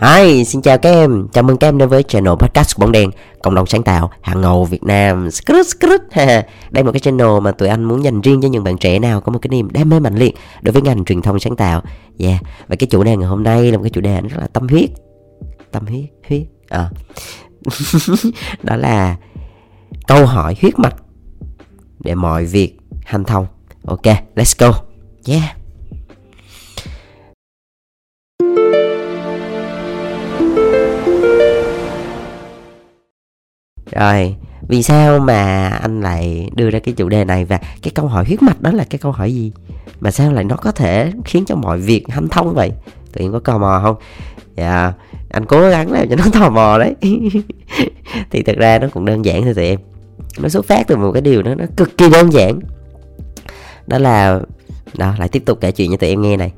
Hi, xin chào các em. Chào mừng các em đến với channel podcast của Bóng Đen, cộng đồng sáng tạo hàng ngầu Việt Nam. Skrut, skrut. Đây là một cái channel mà tụi anh muốn dành riêng cho những bạn trẻ nào có một cái niềm đam mê mạnh liệt đối với ngành truyền thông sáng tạo. Yeah, và cái chủ đề ngày hôm nay là một cái chủ đề rất là tâm huyết. Tâm huyết, huyết. À. Đó là câu hỏi huyết mạch để mọi việc hành thông. Ok, let's go. Yeah. Rồi, vì sao mà anh lại đưa ra cái chủ đề này và cái câu hỏi huyết mạch đó là cái câu hỏi gì? Mà sao lại nó có thể khiến cho mọi việc hanh thông vậy? tự nhiên có tò mò không? Dạ, anh cố gắng làm cho nó tò mò đấy. thì thực ra nó cũng đơn giản thôi tụi em. Nó xuất phát từ một cái điều đó nó cực kỳ đơn giản. Đó là đó lại tiếp tục kể chuyện cho tụi em nghe này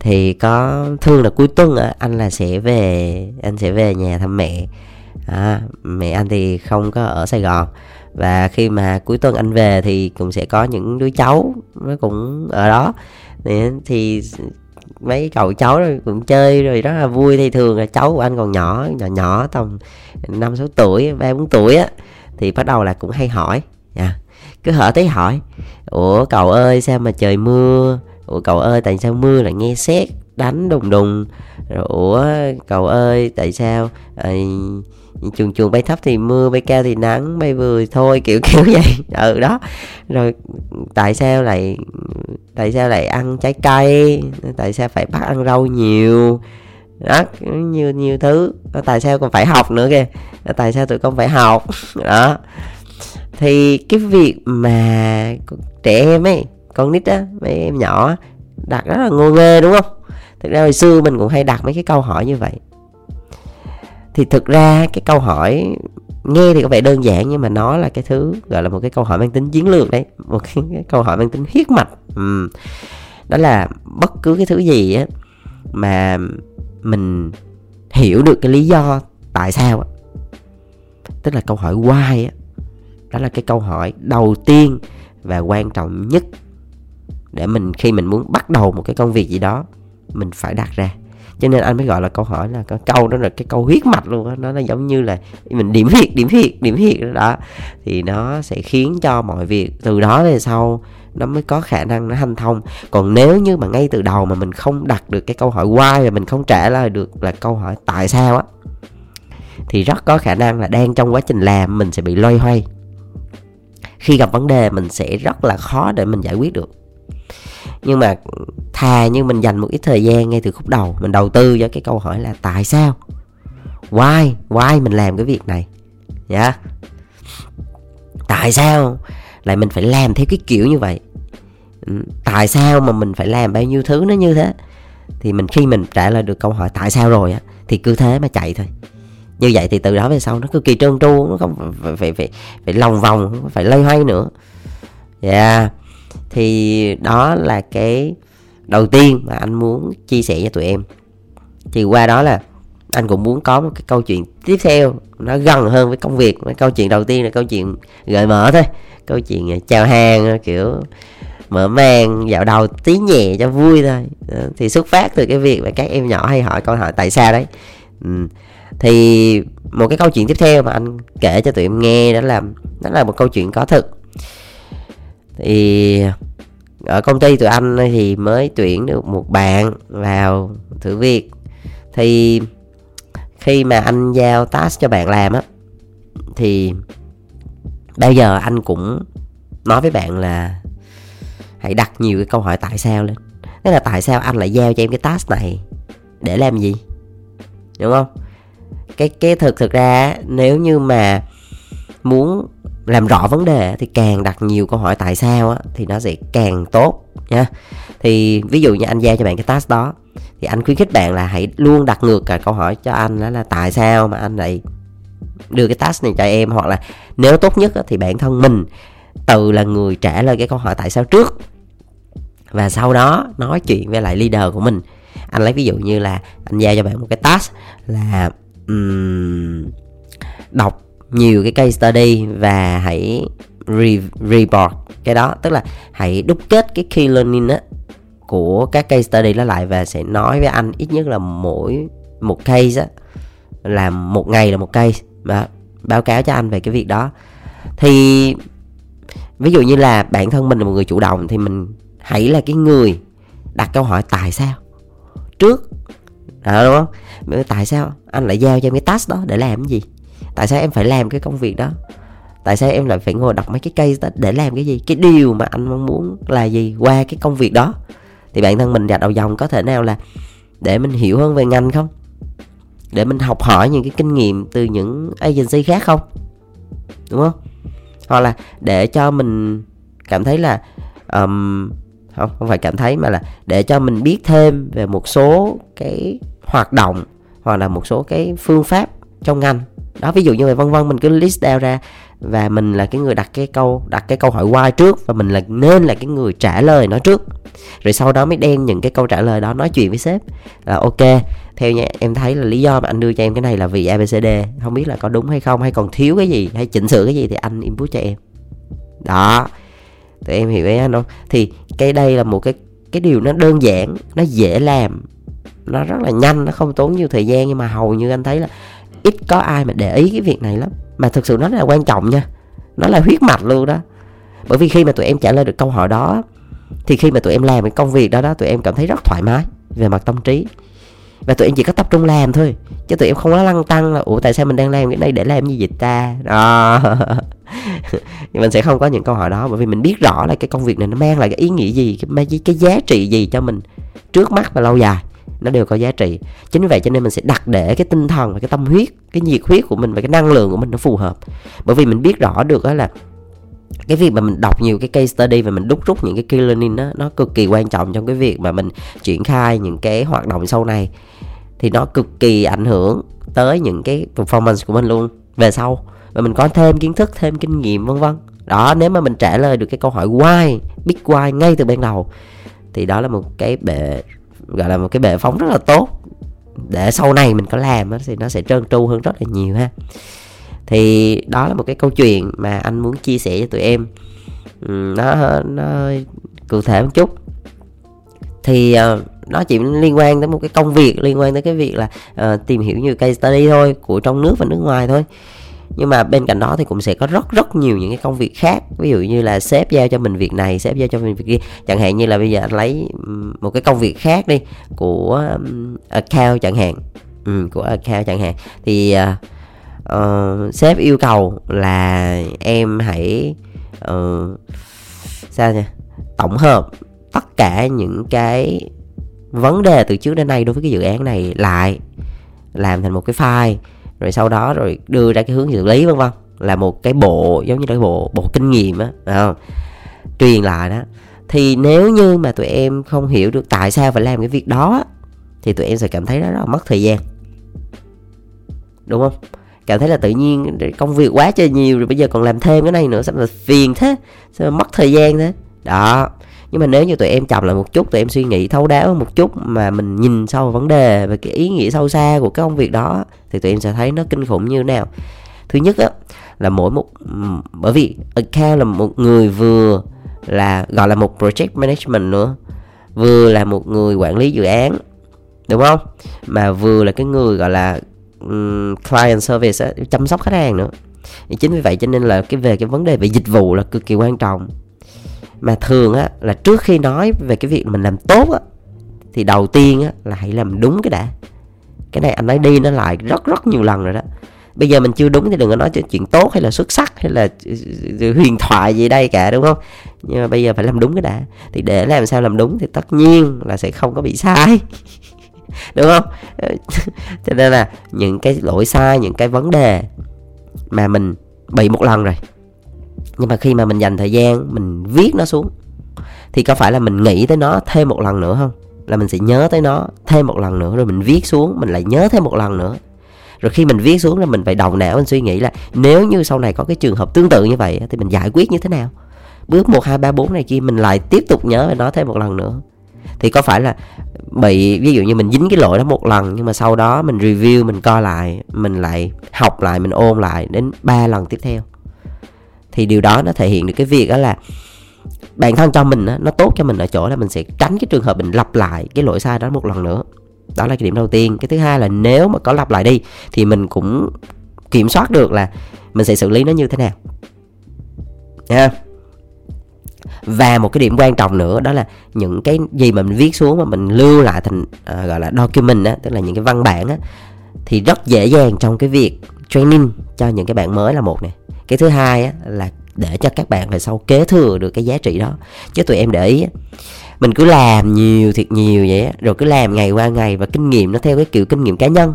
thì có thường là cuối tuần anh là sẽ về anh sẽ về nhà thăm mẹ à, mẹ anh thì không có ở Sài Gòn. Và khi mà cuối tuần anh về thì cũng sẽ có những đứa cháu nó cũng ở đó. Thì, thì mấy cậu cháu rồi cũng chơi rồi rất là vui. Thì thường là cháu của anh còn nhỏ nhỏ nhỏ tầm năm sáu tuổi ba bốn tuổi á thì bắt đầu là cũng hay hỏi. Yeah. cứ hở tí hỏi. Ủa cậu ơi sao mà trời mưa? Ủa cậu ơi tại sao mưa lại nghe sét đánh đùng đùng? Rồi ủa cậu ơi tại sao? À, chuồng chuồng bay thấp thì mưa bay cao thì nắng bay vừa thôi kiểu kiểu vậy. Ừ đó. Rồi tại sao lại tại sao lại ăn trái cây? Tại sao phải bắt ăn rau nhiều? Đó nhiều nhiều thứ. Tại sao còn phải học nữa kìa. Tại sao tụi con phải học? Đó. Thì cái việc mà trẻ em ấy con nít á mấy em nhỏ đặt rất là ngô nghê đúng không? Thực ra hồi xưa mình cũng hay đặt mấy cái câu hỏi như vậy. Thì thực ra cái câu hỏi nghe thì có vẻ đơn giản nhưng mà nó là cái thứ gọi là một cái câu hỏi mang tính chiến lược đấy một cái, cái câu hỏi mang tính huyết mạch. Ừ. đó là bất cứ cái thứ gì á mà mình hiểu được cái lý do tại sao á tức là câu hỏi why á đó là cái câu hỏi đầu tiên và quan trọng nhất để mình khi mình muốn bắt đầu một cái công việc gì đó mình phải đặt ra. Cho nên anh mới gọi là câu hỏi là cái câu đó là cái câu huyết mạch luôn đó nó là giống như là mình điểm huyệt điểm huyệt điểm huyệt đó. Thì nó sẽ khiến cho mọi việc từ đó về sau nó mới có khả năng nó hanh thông. Còn nếu như mà ngay từ đầu mà mình không đặt được cái câu hỏi why và mình không trả lời được là câu hỏi tại sao á, thì rất có khả năng là đang trong quá trình làm mình sẽ bị loay hoay. Khi gặp vấn đề mình sẽ rất là khó để mình giải quyết được nhưng mà thà như mình dành một ít thời gian ngay từ khúc đầu mình đầu tư cho cái câu hỏi là tại sao? Why? Why mình làm cái việc này? Nhá yeah. tại sao lại mình phải làm theo cái kiểu như vậy? Ừ, tại sao mà mình phải làm bao nhiêu thứ nó như thế? Thì mình khi mình trả lời được câu hỏi tại sao rồi á thì cứ thế mà chạy thôi. Như vậy thì từ đó về sau nó cực kỳ trơn tru nó không phải phải phải, phải lòng vòng không phải lây hoay nữa. Dạ. yeah thì đó là cái đầu tiên mà anh muốn chia sẻ cho tụi em. Thì qua đó là anh cũng muốn có một cái câu chuyện tiếp theo, nó gần hơn với công việc. Cái câu chuyện đầu tiên là câu chuyện gợi mở thôi. Câu chuyện à, chào hàng à, kiểu, mở màn dạo đầu tí nhẹ cho vui thôi. Thì xuất phát từ cái việc mà các em nhỏ hay hỏi câu hỏi tại sao đấy. Ừ. thì một cái câu chuyện tiếp theo mà anh kể cho tụi em nghe đó là đó là một câu chuyện có thực thì, ở công ty tụi anh thì mới tuyển được một bạn vào thử việc. Thì khi mà anh giao task cho bạn làm á, thì bây giờ anh cũng nói với bạn là hãy đặt nhiều cái câu hỏi tại sao lên. Tức là tại sao anh lại giao cho em cái task này? Để làm gì? Đúng không? Cái cái thực thực ra nếu như mà muốn làm rõ vấn đề thì càng đặt nhiều câu hỏi tại sao á, thì nó sẽ càng tốt nha. Thì ví dụ như anh giao cho bạn cái task đó thì anh khuyến khích bạn là hãy luôn đặt ngược cả câu hỏi cho anh đó là tại sao mà anh lại đưa cái task này cho em hoặc là nếu tốt nhất á, thì bản thân mình tự là người trả lời cái câu hỏi tại sao trước. Và sau đó nói chuyện với lại leader của mình. Anh lấy ví dụ như là anh giao cho bạn một cái task là um, đọc nhiều cái case study và hãy re- report cái đó. Tức là hãy đúc kết cái key learning á của các case study đó lại và sẽ nói với anh ít nhất là mỗi một case á làm một ngày là một case. Mà báo cáo cho anh về cái việc đó. Thì ví dụ như là bản thân mình là một người chủ động thì mình hãy là cái người đặt câu hỏi tại sao? Trước. Đó, đúng không? Tại sao? Anh lại giao cho em cái task đó để làm cái gì? Tại sao em phải làm cái công việc đó? Tại sao em lại phải ngồi đọc mấy cái case đó để làm cái gì? Cái điều mà anh mong muốn là gì qua cái công việc đó? Thì bản thân mình gạch đầu dòng có thể nào là để mình hiểu hơn về ngành không? Để mình học hỏi những cái kinh nghiệm từ những agency khác không? Đúng không? Hoặc là để cho mình cảm thấy là um, không không phải cảm thấy mà là để cho mình biết thêm về một số cái hoạt động hoặc là một số cái phương pháp trong ngành đó, ví dụ như vậy, vân vân, mình cứ list down ra và mình là cái người đặt cái câu, đặt cái câu hỏi why trước và mình là, nên là cái người trả lời nó trước. Rồi sau đó mới đem những cái câu trả lời đó nói chuyện với sếp là ok, theo nha, em thấy là lý do mà anh đưa cho em cái này là vì abcd không biết là có đúng hay không, hay còn thiếu cái gì, hay chỉnh sửa cái gì thì anh input cho em. Đó, tụi em hiểu ý anh không? Thì cái đây là một cái cái điều nó đơn giản, nó dễ làm, nó rất là nhanh, nó không tốn nhiều thời gian nhưng mà hầu như anh thấy là ít có ai mà để ý cái việc này lắm. Mà thực sự nó là quan trọng nha. Nó là huyết mạch luôn đó. Bởi vì khi mà tụi em trả lời được câu hỏi đó thì khi mà tụi em làm cái công việc đó đó tụi em cảm thấy rất thoải mái về mặt tâm trí. Và tụi em chỉ có tập trung làm thôi chứ tụi em không có lăng tăng là ủa tại sao mình đang làm cái này để làm gì vậy ta? Đó. Mình sẽ không có những câu hỏi đó bởi vì mình biết rõ là cái công việc này nó mang lại cái ý nghĩa gì cái, cái giá trị gì cho mình trước mắt và lâu dài nó đều có giá trị. Chính vì vậy cho nên mình sẽ đặt để cái tinh thần và cái tâm huyết, cái nhiệt huyết của mình và cái năng lượng của mình nó phù hợp. Bởi vì mình biết rõ được đó là cái việc mà mình đọc nhiều cái case study và mình đúc rút những cái key learning đó nó cực kỳ quan trọng trong cái việc mà mình triển khai những cái hoạt động sau này. Thì nó cực kỳ ảnh hưởng tới những cái performance của mình luôn, về sau. Và mình có thêm kiến thức, thêm kinh nghiệm, vân vân. Đó, nếu mà mình trả lời được cái câu hỏi why, big why ngay từ ban đầu, thì đó là một cái bệ gọi là một cái bệ phóng rất là tốt. Để sau này mình có làm thì nó sẽ trơn tru hơn rất là nhiều ha. Thì đó là một cái câu chuyện mà anh muốn chia sẻ cho tụi em. Nó nó cụ thể một chút. Thì uh, nó chỉ liên quan tới một cái công việc liên quan tới cái việc là uh, tìm hiểu nhiều case study thôi của trong nước và nước ngoài thôi nhưng mà bên cạnh đó thì cũng sẽ có rất rất nhiều những cái công việc khác. Ví dụ như là sếp giao cho mình việc này sếp giao cho mình việc kia. Chẳng hạn như là bây giờ anh lấy một cái công việc khác đi của account chẳng hạn. Ừ, của account chẳng hạn. Thì uh, uh, sếp yêu cầu là em hãy uh, sao nhỉ? Tổng hợp tất cả những cái vấn đề từ trước đến nay đối với cái dự án này lại làm thành một cái file rồi sau đó rồi đưa ra cái hướng xử lý, vân vân. Là một cái bộ, giống như là cái bộ bộ kinh nghiệm á không? truyền lại đó. Thì nếu như mà tụi em không hiểu được tại sao phải làm cái việc đó thì tụi em sẽ cảm thấy đó rất là mất thời gian. Đúng không? Cảm thấy là tự nhiên công việc quá trời nhiều rồi bây giờ còn làm thêm cái này nữa, sao mà phiền thế? Sao mà mất thời gian thế? Đó. Nhưng mà nếu như tụi em chậm lại một chút, tụi em suy nghĩ thấu đáo một chút mà mình nhìn sâu vấn đề và cái ý nghĩa sâu xa của cái công việc đó thì tụi em sẽ thấy nó kinh khủng như thế nào. Thứ nhất á là mỗi một bởi vì account là một người vừa là gọi là một project management nữa vừa là một người quản lý dự án đúng không? Mà vừa là cái người gọi là um, client service á, chăm sóc khách hàng nữa. Chính vì vậy cho nên là cái về cái vấn đề về dịch vụ là cực kỳ quan trọng. Mà thường á là trước khi nói về cái việc mình làm tốt á thì đầu tiên á là hãy làm đúng cái đã cái này anh nói đi nó lại rất rất nhiều lần rồi đó. Bây giờ mình chưa đúng thì đừng có nói chuyện tốt hay là xuất sắc hay là ừ, ừ, ừ, huyền thoại gì đây cả, đúng không? Nhưng mà bây giờ phải làm đúng cái đã. Thì để làm sao làm đúng thì tất nhiên là sẽ không có bị sai. Đúng không? Ờ, cho nên là những cái lỗi sai, những cái vấn đề mà mình bị một lần rồi, nhưng mà khi mà mình dành thời gian mình viết nó xuống, thì có phải là mình nghĩ tới nó thêm một lần nữa không? Là mình sẽ nhớ tới nó thêm một lần nữa, rồi mình viết xuống, mình lại nhớ thêm một lần nữa. Rồi khi mình viết xuống là mình phải đầu não, mình suy nghĩ là nếu như sau này có cái trường hợp tương tự như vậy thì mình giải quyết như thế nào? Bước một, hai, ba, bốn này kia, mình lại tiếp tục nhớ về nó thêm một lần nữa. Thì có phải là bị, ví dụ như mình dính cái lỗi đó một lần, nhưng mà sau đó mình review, mình coi lại, mình lại học lại, mình ôn lại đến ba lần tiếp theo. Thì điều đó nó thể hiện được cái việc đó là bản thân cho mình nó tốt cho mình ở chỗ là mình sẽ tránh cái trường hợp mình lặp lại cái lỗi sai đó một lần nữa. Đó là cái điểm đầu tiên. Cái thứ hai là nếu mà có lặp lại đi thì mình cũng kiểm soát được là mình sẽ xử lý nó như thế nào. Nha. Và một cái điểm quan trọng nữa đó là những cái gì mà mình viết xuống mà mình lưu lại thành à, gọi là document á tức là những cái văn bản á thì rất dễ dàng trong cái việc training cho những cái bạn mới là một này cái thứ hai á, là để cho các bạn về sau kế thừa được cái giá trị đó. Chứ tụi em để ý mình cứ làm nhiều thiệt nhiều vậy rồi cứ làm ngày qua ngày và kinh nghiệm nó theo cái kiểu kinh nghiệm cá nhân.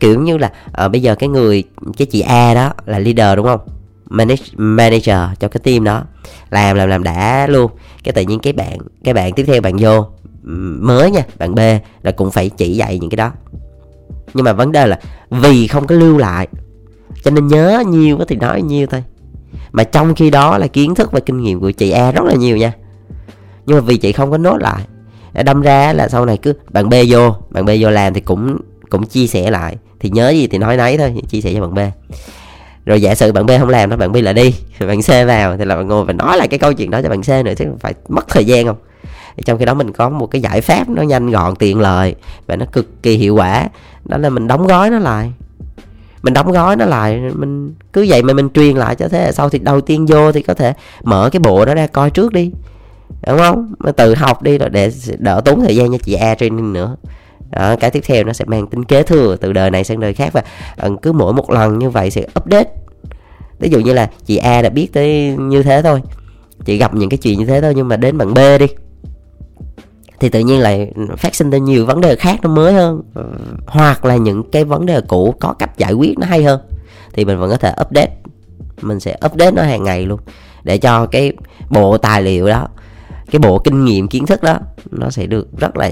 Kiểu như là uh, bây giờ cái người cái chị A đó là leader đúng không? Manage, manager cho cái team đó. Làm làm làm đã luôn. Cái tự nhiên cái bạn cái bạn tiếp theo bạn vô mới nha bạn B là cũng phải chỉ dạy những cái đó. Nhưng mà vấn đề là vì không có lưu lại cho nên nhớ nhiều thì nói nhiều thôi mà trong khi đó là kiến thức và kinh nghiệm của chị A rất là nhiều nha. Nhưng mà vì chị không có nốt lại, đâm ra là sau này cứ bạn B vô, bạn B vô làm thì cũng cũng chia sẻ lại. Thì nhớ gì thì nói nấy thôi, chia sẻ cho bạn B. Rồi giả sử bạn B không làm đó, bạn B lại đi, bạn C vào thì là bạn ngồi và nói lại cái câu chuyện đó cho bạn C nữa chứ phải mất thời gian không? Trong khi đó mình có một cái giải pháp nó nhanh gọn, tiện lợi và nó cực kỳ hiệu quả. Đó là mình đóng gói nó lại mình đóng gói nó lại mình cứ vậy mà mình truyền lại cho thế hệ sau. Thì đầu tiên vô thì có thể mở cái bộ đó ra coi trước đi đúng không? Mà tự học đi rồi để đỡ tốn thời gian cho chị A training nữa. Đó, cái tiếp theo nó sẽ mang tính kế thừa từ đời này sang đời khác. Và ờ, cứ mỗi một lần như vậy sẽ update. Ví dụ như là chị A đã biết tới như thế thôi chị gặp những cái chuyện như thế thôi nhưng mà đến bạn B đi thì tự nhiên lại phát sinh ra nhiều vấn đề khác nó mới hơn. Hoặc là những cái vấn đề cũ có cách giải quyết nó hay hơn. Thì mình vẫn có thể update. Mình sẽ update nó hàng ngày luôn. Để cho cái bộ tài liệu đó, cái bộ kinh nghiệm, kiến thức đó, nó sẽ được rất là,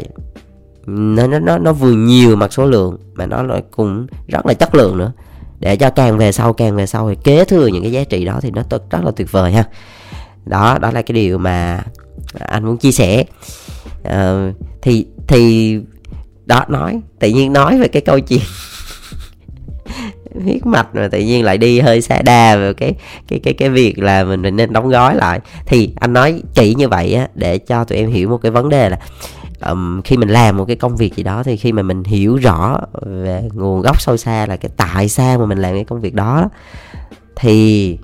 nó nó nó nó vừa nhiều mặt số lượng mà nó lại cũng rất là chất lượng nữa. Để cho càng về sau, càng về sau thì kế thừa những cái giá trị đó thì nó rất là tuyệt vời ha. Đó đó là cái điều mà anh muốn chia sẻ uh, thì thì đó nói. Tự nhiên nói về cái câu chuyện huyết mạch mà tự nhiên lại đi hơi xa đà về cái cái cái cái việc là mình, mình nên đóng gói lại. Thì anh nói chỉ như vậy á để cho tụi em hiểu một cái vấn đề là um, khi mình làm một cái công việc gì đó thì khi mà mình hiểu rõ về nguồn gốc sâu xa là cái tại sao mà mình làm cái công việc đó thì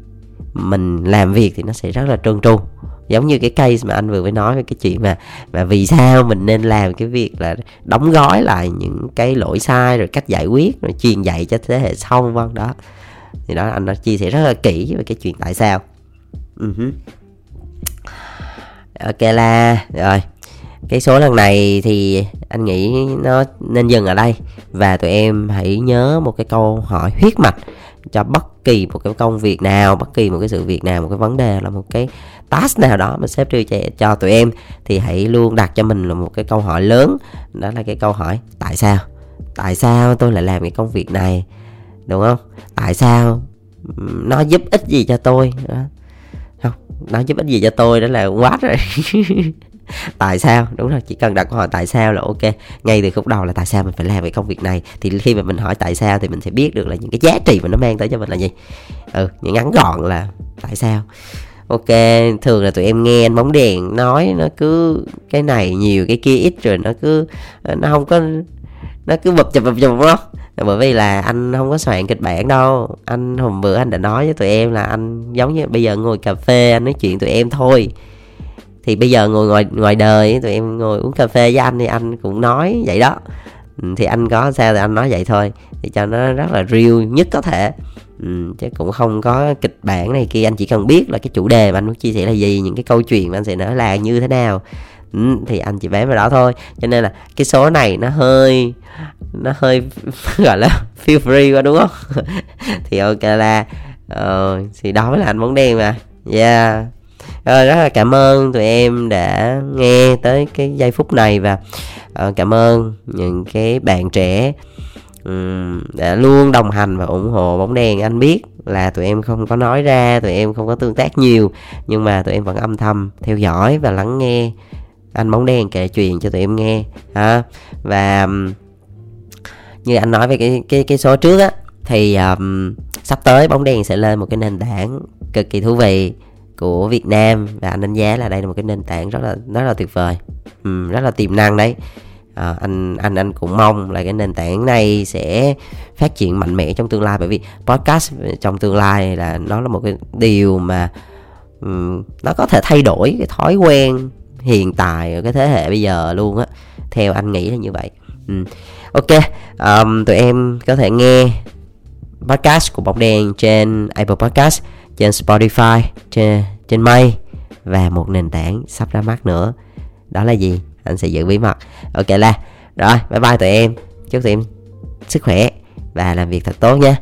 mình làm việc thì nó sẽ rất là trơn tru giống như cái case mà anh vừa mới nói về cái chuyện mà mà vì sao mình nên làm cái việc là đóng gói lại những cái lỗi sai rồi cách giải quyết, rồi truyền dạy cho thế hệ sau, vân đó. Thì đó, anh đã chia sẻ rất là kỹ về cái chuyện tại sao. Uh-huh. ok là rồi. Cái số lần này thì anh nghĩ nó nên dừng ở đây. Và tụi em hãy nhớ một cái câu hỏi huyết mạch cho bất kỳ một cái công việc nào, bất kỳ một cái sự việc nào, một cái vấn đề là một cái task nào đó mà sếp đưa cho, cho tụi em thì hãy luôn đặt cho mình là một cái câu hỏi lớn. Đó là cái câu hỏi tại sao? Tại sao tôi lại làm cái công việc này? Đúng không? Tại sao nó giúp ích gì cho tôi? Đó. không nó giúp ích gì cho tôi đó là quá rồi. Tại sao? Đúng rồi chỉ cần đặt câu hỏi tại sao là ok. Ngay từ khúc đầu là tại sao mình phải làm cái công việc này? Thì khi mà mình hỏi tại sao thì mình sẽ biết được là những cái giá trị mà nó mang tới cho mình là gì. Ừ những ngắn gọn là tại sao ok, thường là tụi em nghe anh bóng đèn nói nó cứ cái này nhiều, cái kia ít rồi nó cứ ờ, nó không có, nó cứ bập chụp bập chụp đó bởi vì là anh không có soạn kịch bản đâu. Anh hôm bữa anh đã nói với tụi em là anh giống như bây giờ ngồi cà phê anh nói chuyện tụi em thôi. Thì bây giờ ngồi ngoài ngoài đời tụi em ngồi uống cà phê với anh thì anh cũng nói vậy đó. Thì anh có sao thì anh nói vậy thôi. Thì cho nó rất là real nhất có thể ừ, chứ cũng không có kịch bản này kia anh chỉ cần biết là cái chủ đề mà anh muốn chia sẻ là gì những cái câu chuyện mà anh sẽ nói là như thế nào. Ừ, thì anh chỉ bán vào đó thôi. Cho nên là cái số này nó hơi nó hơi gọi là feel free quá đúng không? Thì ok là ờ, thì đó mới là anh bóng đen mà. Yeah. Rồi rất là cảm ơn tụi em đã nghe tới cái giây phút này và uh, cảm ơn những cái bạn trẻ Ừ, um, đã luôn đồng hành và ủng hộ bóng đèn anh biết là tụi em không có nói ra tụi em không có tương tác nhiều nhưng mà tụi em vẫn âm thầm theo dõi và lắng nghe anh bóng đen kể chuyện cho tụi em nghe ha. Và như anh nói về cái cái cái số trước á thì um, sắp tới bóng đèn sẽ lên một cái nền tảng cực kỳ thú vị của Việt Nam và anh đánh giá là đây là một cái nền tảng rất là rất là tuyệt vời ừ, rất là tiềm năng đấy à, anh anh anh cũng mong là cái nền tảng này sẽ phát triển mạnh mẽ trong tương lai. Bởi vì podcast trong tương lai là nó là một cái điều mà um, nó có thể thay đổi cái thói quen hiện tại ở cái thế hệ bây giờ luôn á. Theo anh nghĩ là như vậy. Ừ. ok um, tụi em có thể nghe podcast của bóng đen trên Apple Podcast trên Spotify trên trên May và một nền tảng sắp ra mắt nữa. Đó là gì? Anh sẽ giữ bí mật. Ok là rồi, bye bye tụi em. Chúc tụi em sức khỏe và làm việc thật tốt nha.